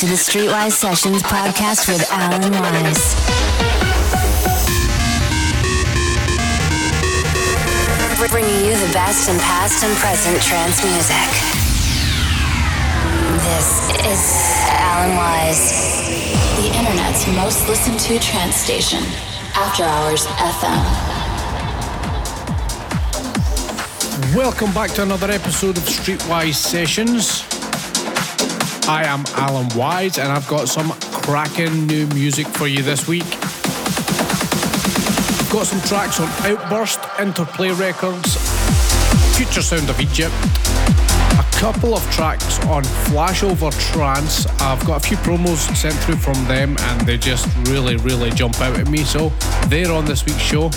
to the Streetwise Sessions podcast with Alan Wise. Bringing you the best in past and present trance music. This is Alan Wise. The internet's most listened to trance station, After Hours FM. Welcome back to another episode of Streetwise Sessions. I am Alan Wise and I've got some cracking new music for you this week. I've got some tracks on Outburst, Interplay Records, Future Sound of Egypt, a couple of tracks on Flashover Trance. I've got a few promos sent through from them and they just really, really jump out at me. So they're on this week's show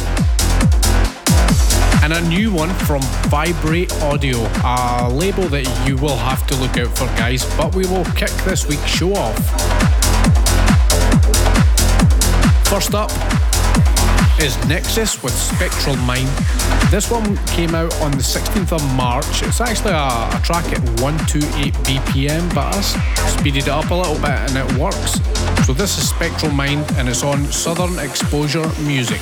and a new one from Vibrate Audio, a label that you will have to look out for, guys. But we will kick this week's show off. First up is Nexus with Spectral Mind. This one came out on the 16th of March. It's actually a, a track at 128 BPM, but us speeded it up a little bit and it works. So this is Spectral Mind and it's on Southern Exposure Music.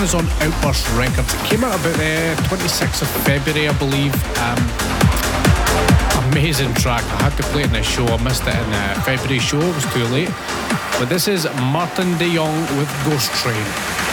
Is on Outburst Records. It came out about the 26th of February, I believe. Um, amazing track. I had to play it in the show. I missed it in the February show. It was too late. But this is Martin de Jong with Ghost Train.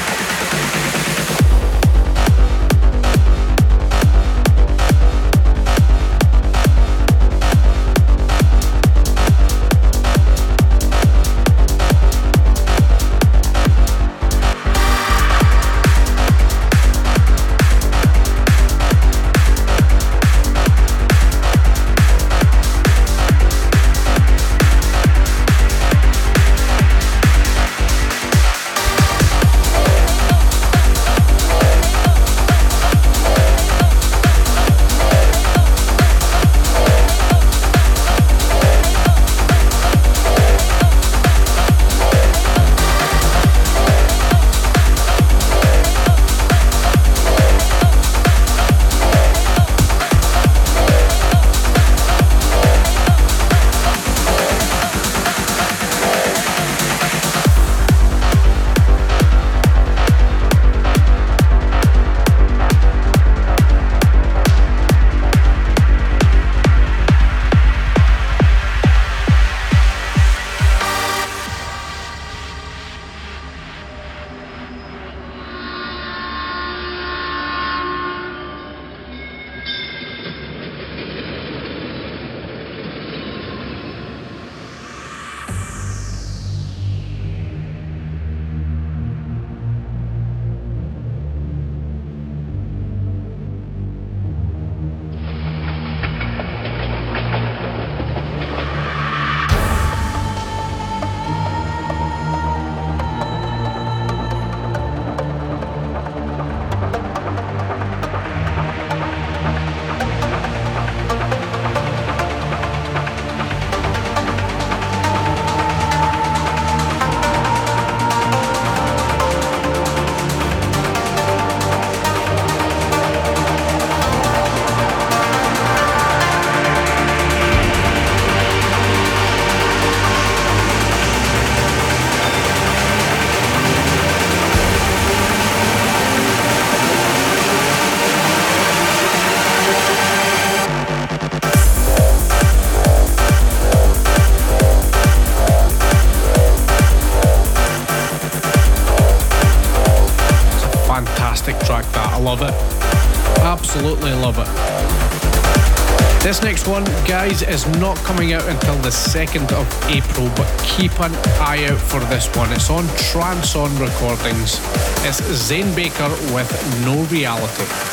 One, guys, is not coming out until the 2nd of April, but keep an eye out for this one. It's on Transon Recordings. It's Zane Baker with No Reality.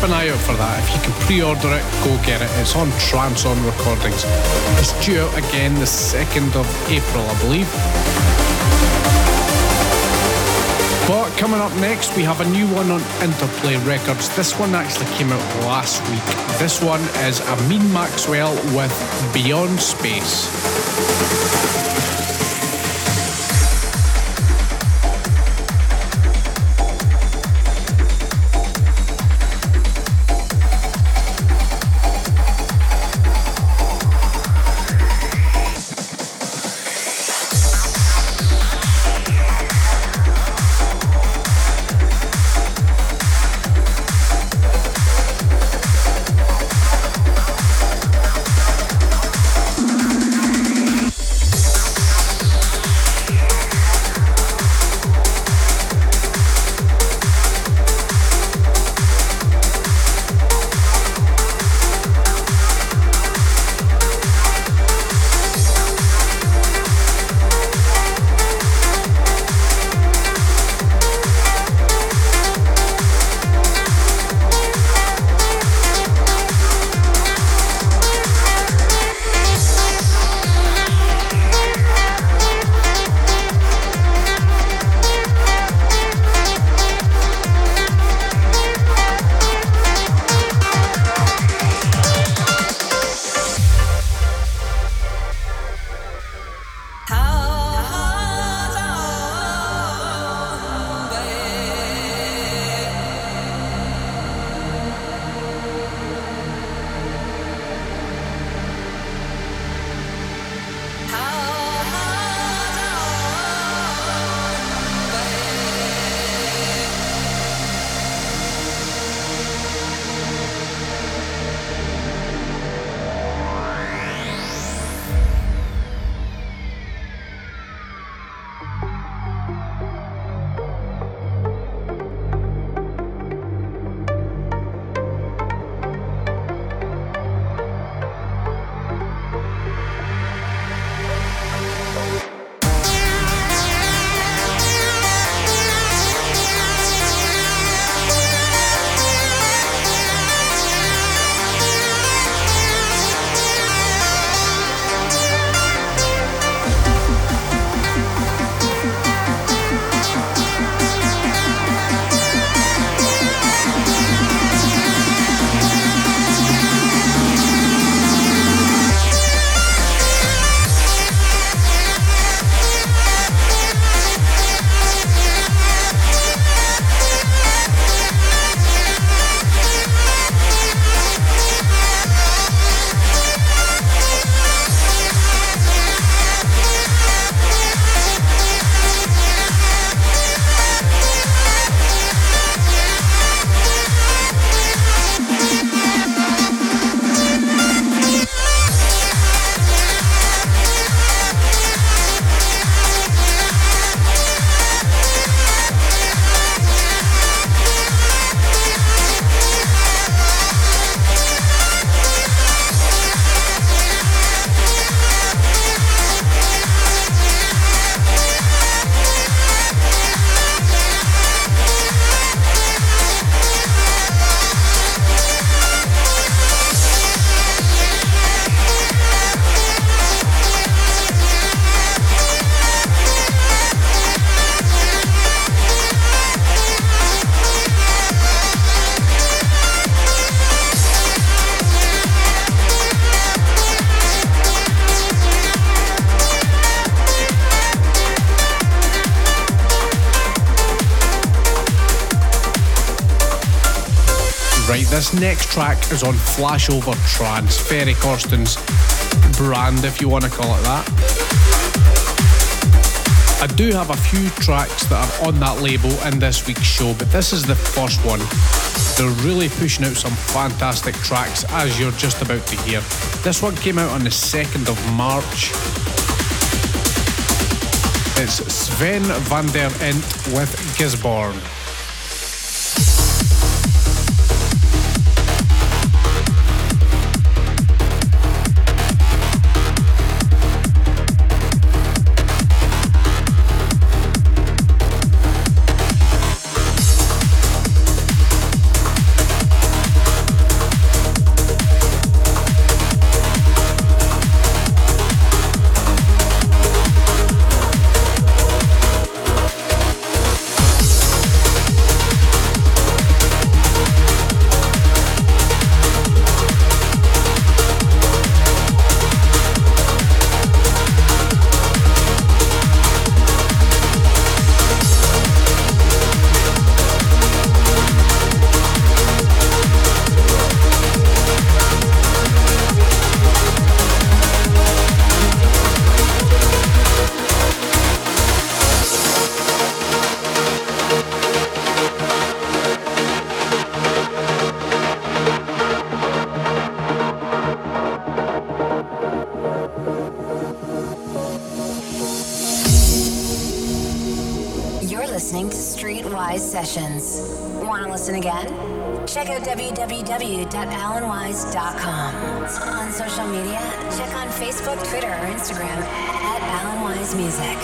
Keep an eye out for that. If you can pre-order it, go get it. It's on Trance On Recordings. It's due out again the 2nd of April, I believe. But coming up next, we have a new one on Interplay Records. This one actually came out last week. This one is Amin Maxwell with Beyond Space. This next track is on Flashover Trance, Ferry Corsten's brand, if you want to call it that. I do have a few tracks that are on that label in this week's show, but this is the first one. They're really pushing out some fantastic tracks, as you're just about to hear. This one came out on the 2nd of March. It's Sven van der Ent with Gisborne. Wise sessions. Want to listen again? Check out www.alanwise.com. On social media, check on Facebook, Twitter, or Instagram at Alan Wise Music.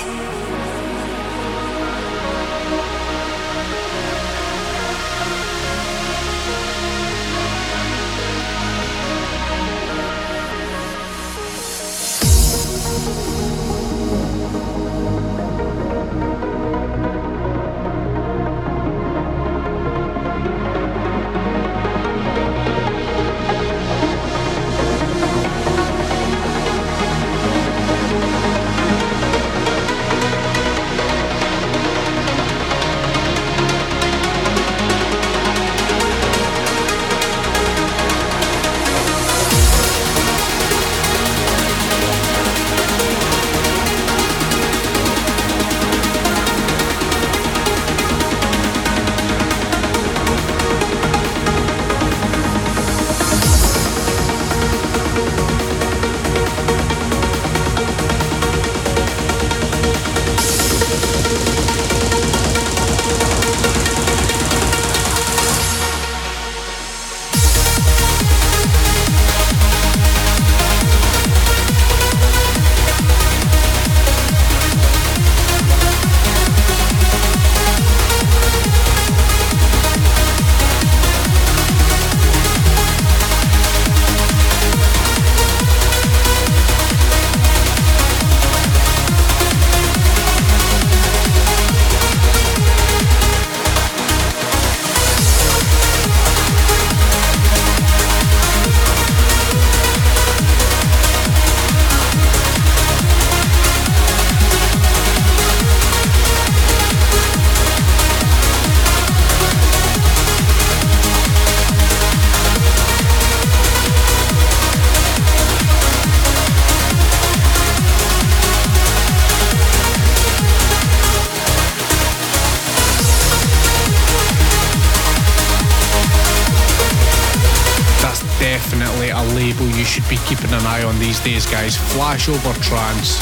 These days, guys. Flashover Trance.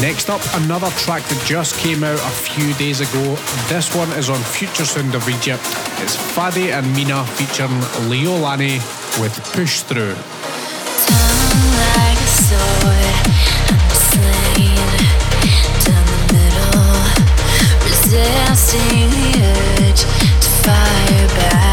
Next up, another track that just came out a few days ago. This one is on Future Sound of Egypt. It's Fadi and Mina featuring Leo Lani with Push Through. resisting fire back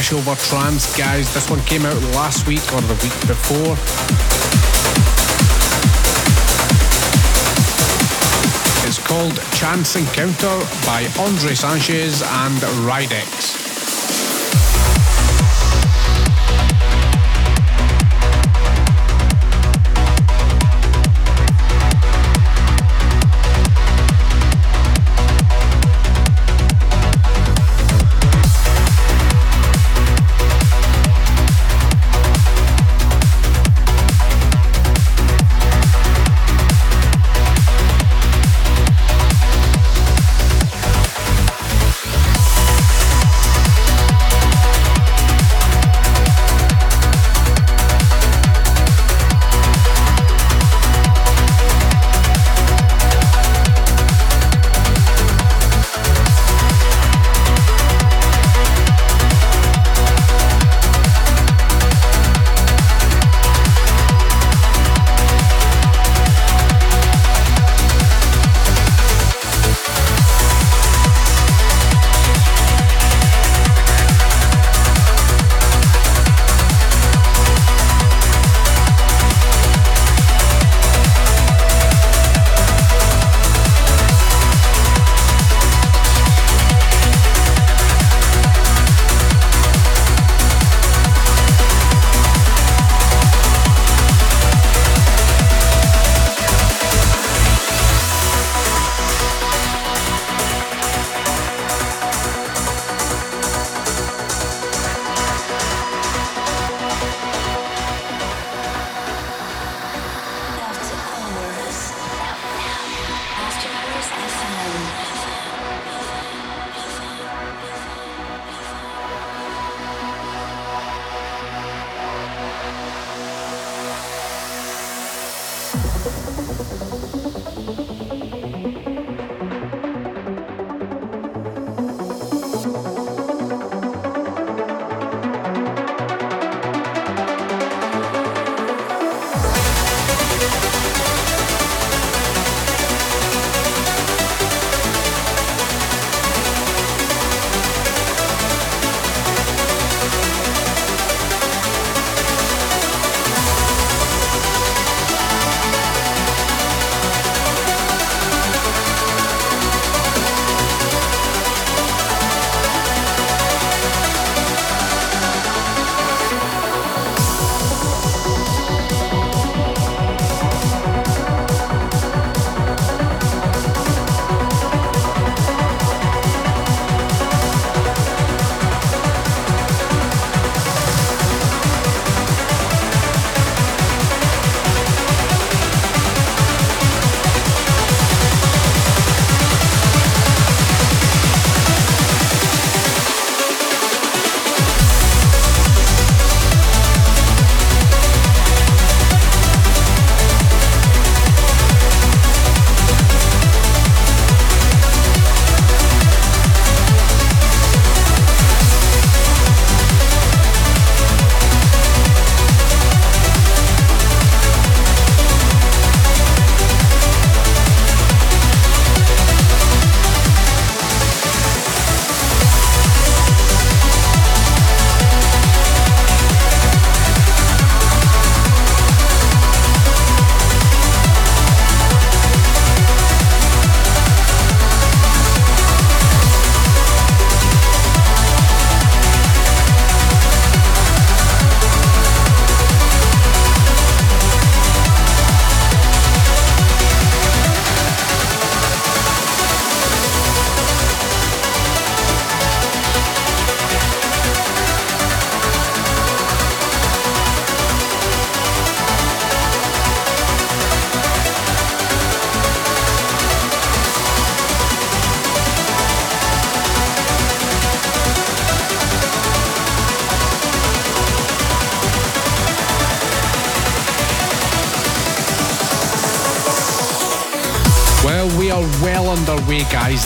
Flashover Trance, guys. This one came out last week or the week before. It's called Chance Encounter by Andre Sanchez and Ridex.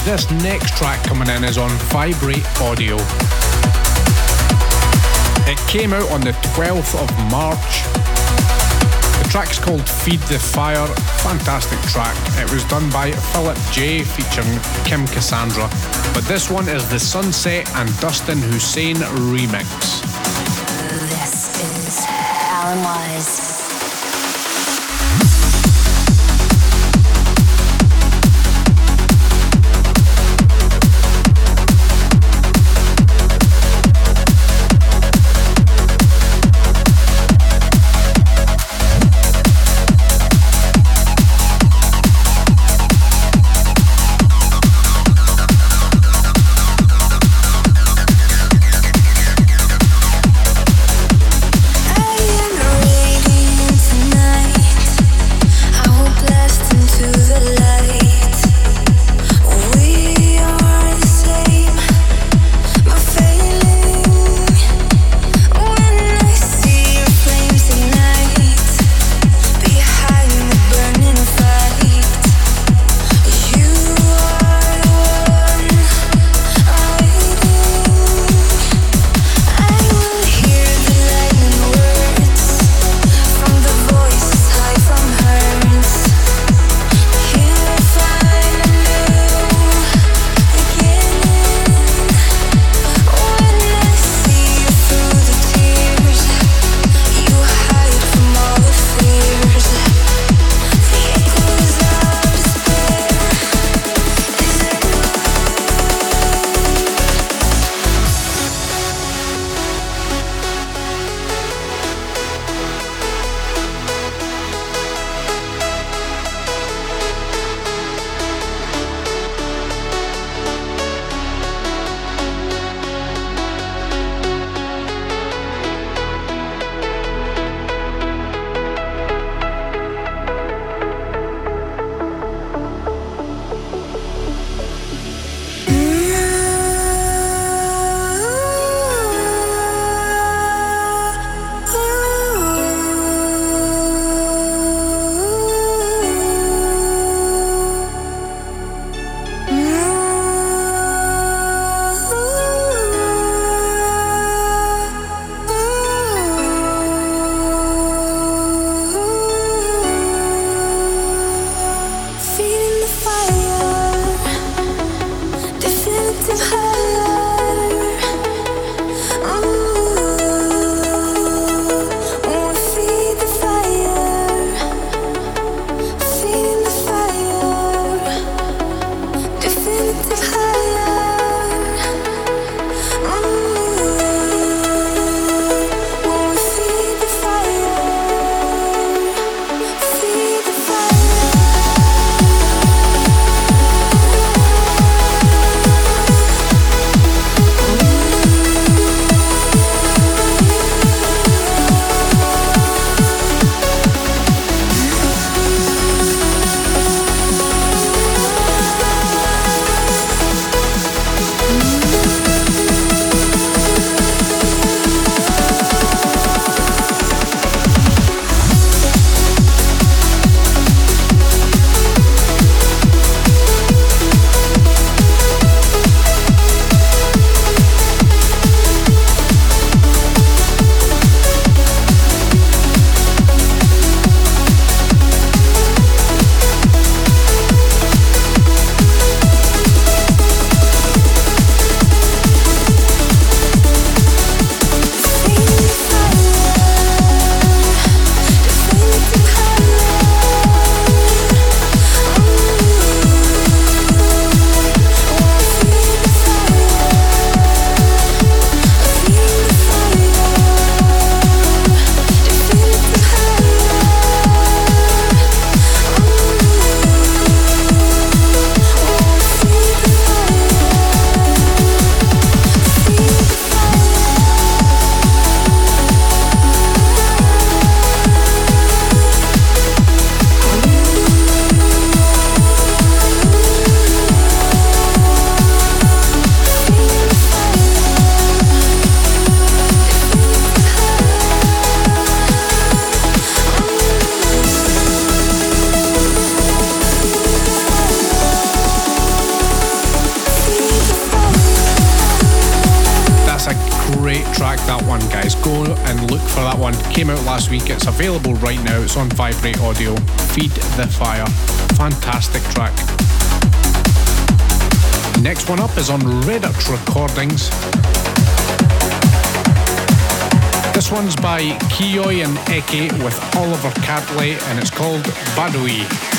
This next track coming in is on Vibrate Audio. It came out on the 12th of March. The track's called Feed the Fire. Fantastic track. It was done by Philip J featuring Kim Cassandra. But this one is the Sunset and Dustin Husain remix. It's available right now. It's on Vibrate Audio. Feed the Fire. Fantastic track. Next one up is on Reddit Recordings. This one's by Kiyoi and Eky with Oliver Catley and it's called Badoui.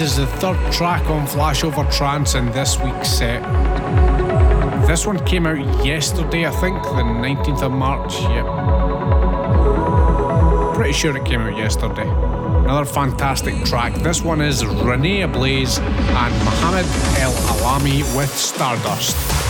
Guys is the third track on Flashover Trance in this week's set. This one came out yesterday, I think, the 19th of March. Yep. Pretty sure it came out yesterday. Another fantastic track. This one is Rene Ablaze and Mohamed El Alami with Stardust.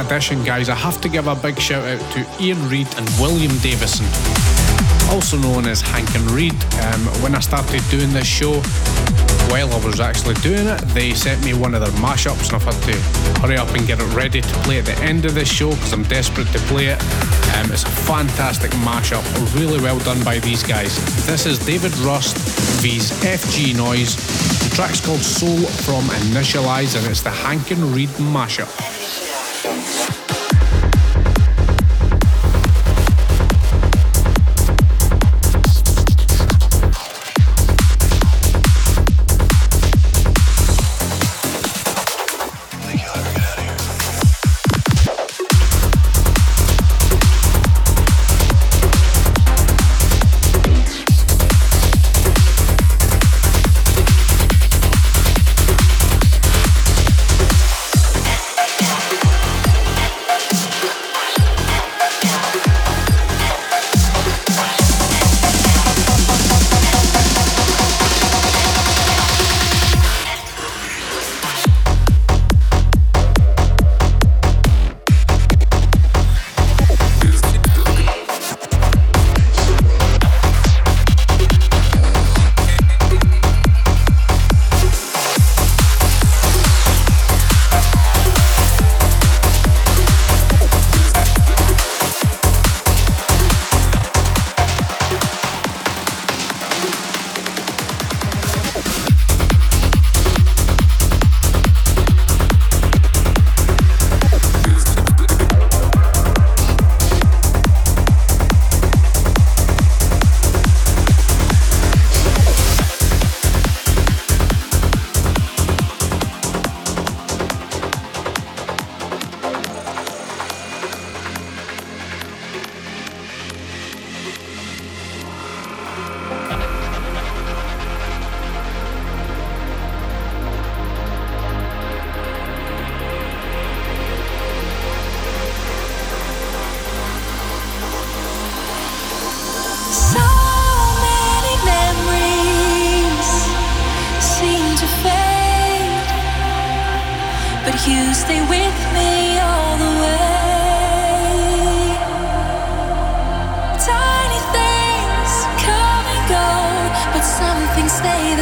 Addition, guys. I have to give a big shout out to Ian Reid and William Davison, also known as Hank and Reid. Um, when I started doing this show, while I was actually doing it, they sent me one of their mashups, and I've had to hurry up and get it ready to play at the end of this show because I'm desperate to play it. Um, it's a fantastic mashup, really well done by these guys. This is David Rust vs FG Noise. The track's called Soul from Initialize, and it's the Hank and Reid mashup. Thank you.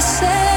Says.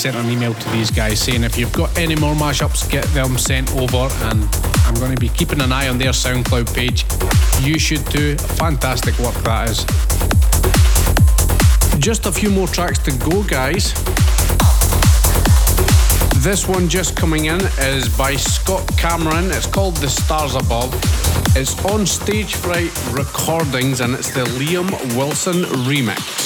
Sent an email to these guys saying if you've got any more mashups, get them sent over, and I'm going to be keeping an eye on their SoundCloud page. You should do fantastic work that is. Just a few more tracks to go, guys. This one just coming in is by Scott Cameron. It's called The Stars Above. It's on Stage Fright Recordings and it's the Liam Wilson remix.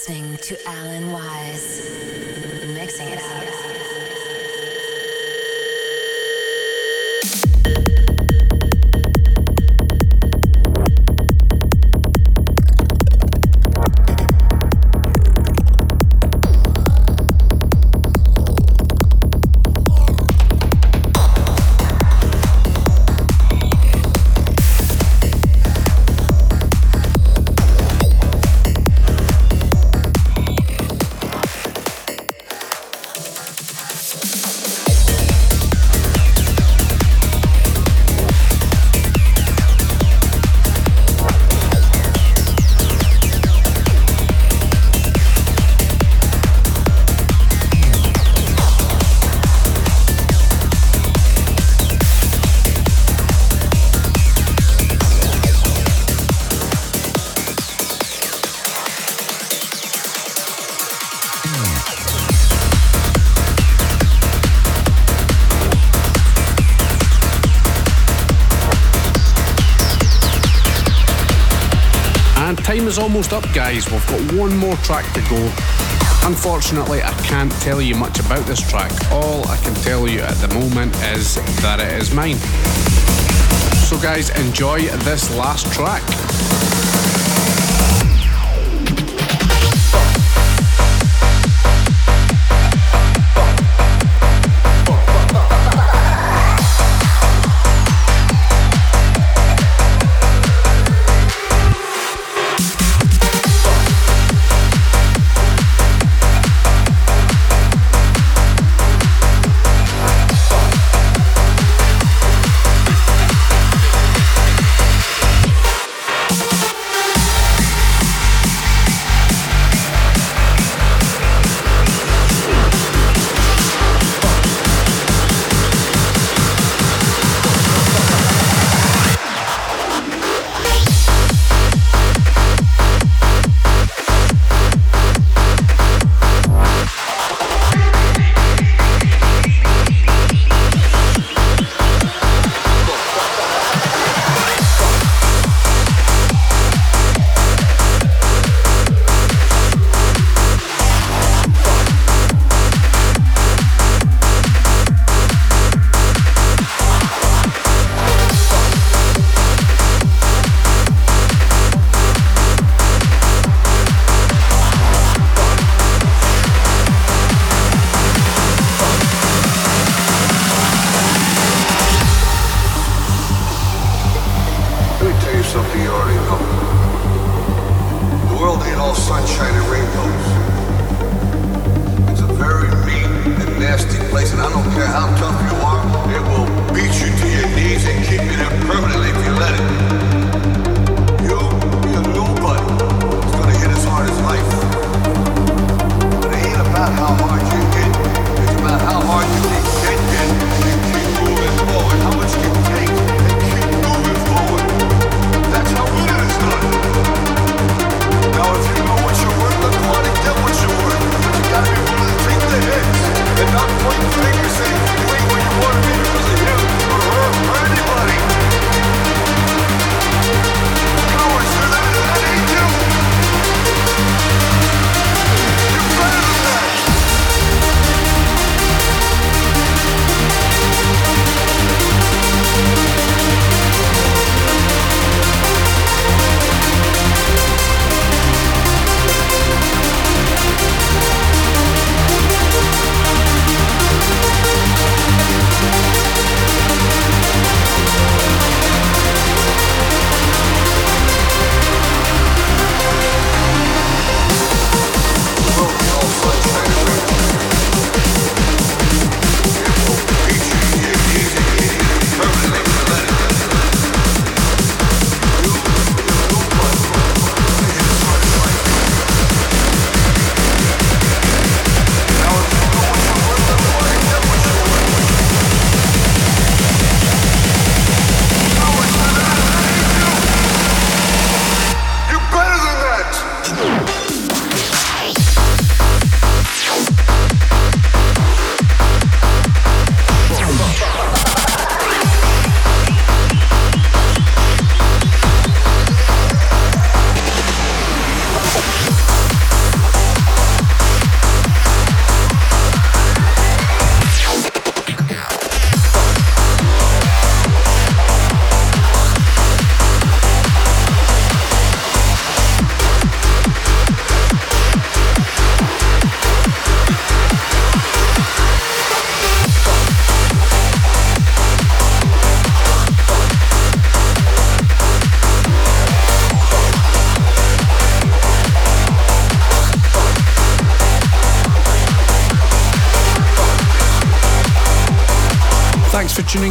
Listening to Alan Wise, is almost up, guys. We've got one more track to go. Unfortunately, I can't tell you much about this track. All I can tell you at the moment is that it is mine. So, guys, enjoy this last track.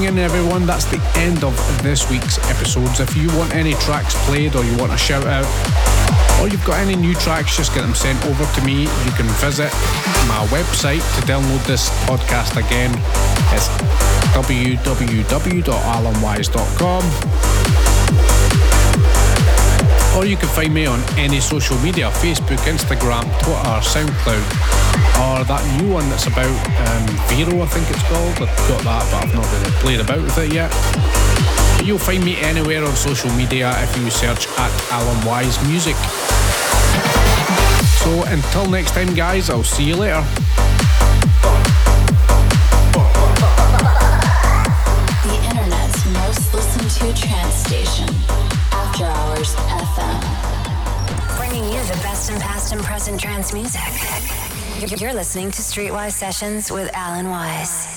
In, everyone. That's the end of this week's episodes. If you want any tracks played or you want a shout out, or you've got any new tracks, just get them sent over to me. You can visit my website to download this podcast again. It's www.alanwise.com. Or you can find me on any social media Facebook, Instagram, Twitter, Soundcloud, or that new one that's about um, Vero, I think it's called. I've got that, but I've not really played about with it yet. You'll find me anywhere on social media if you search at Alan Wise Music. So until next time, guys, I'll see you later. Trance music. You're listening to Streetwise Sessions with Alan Wise.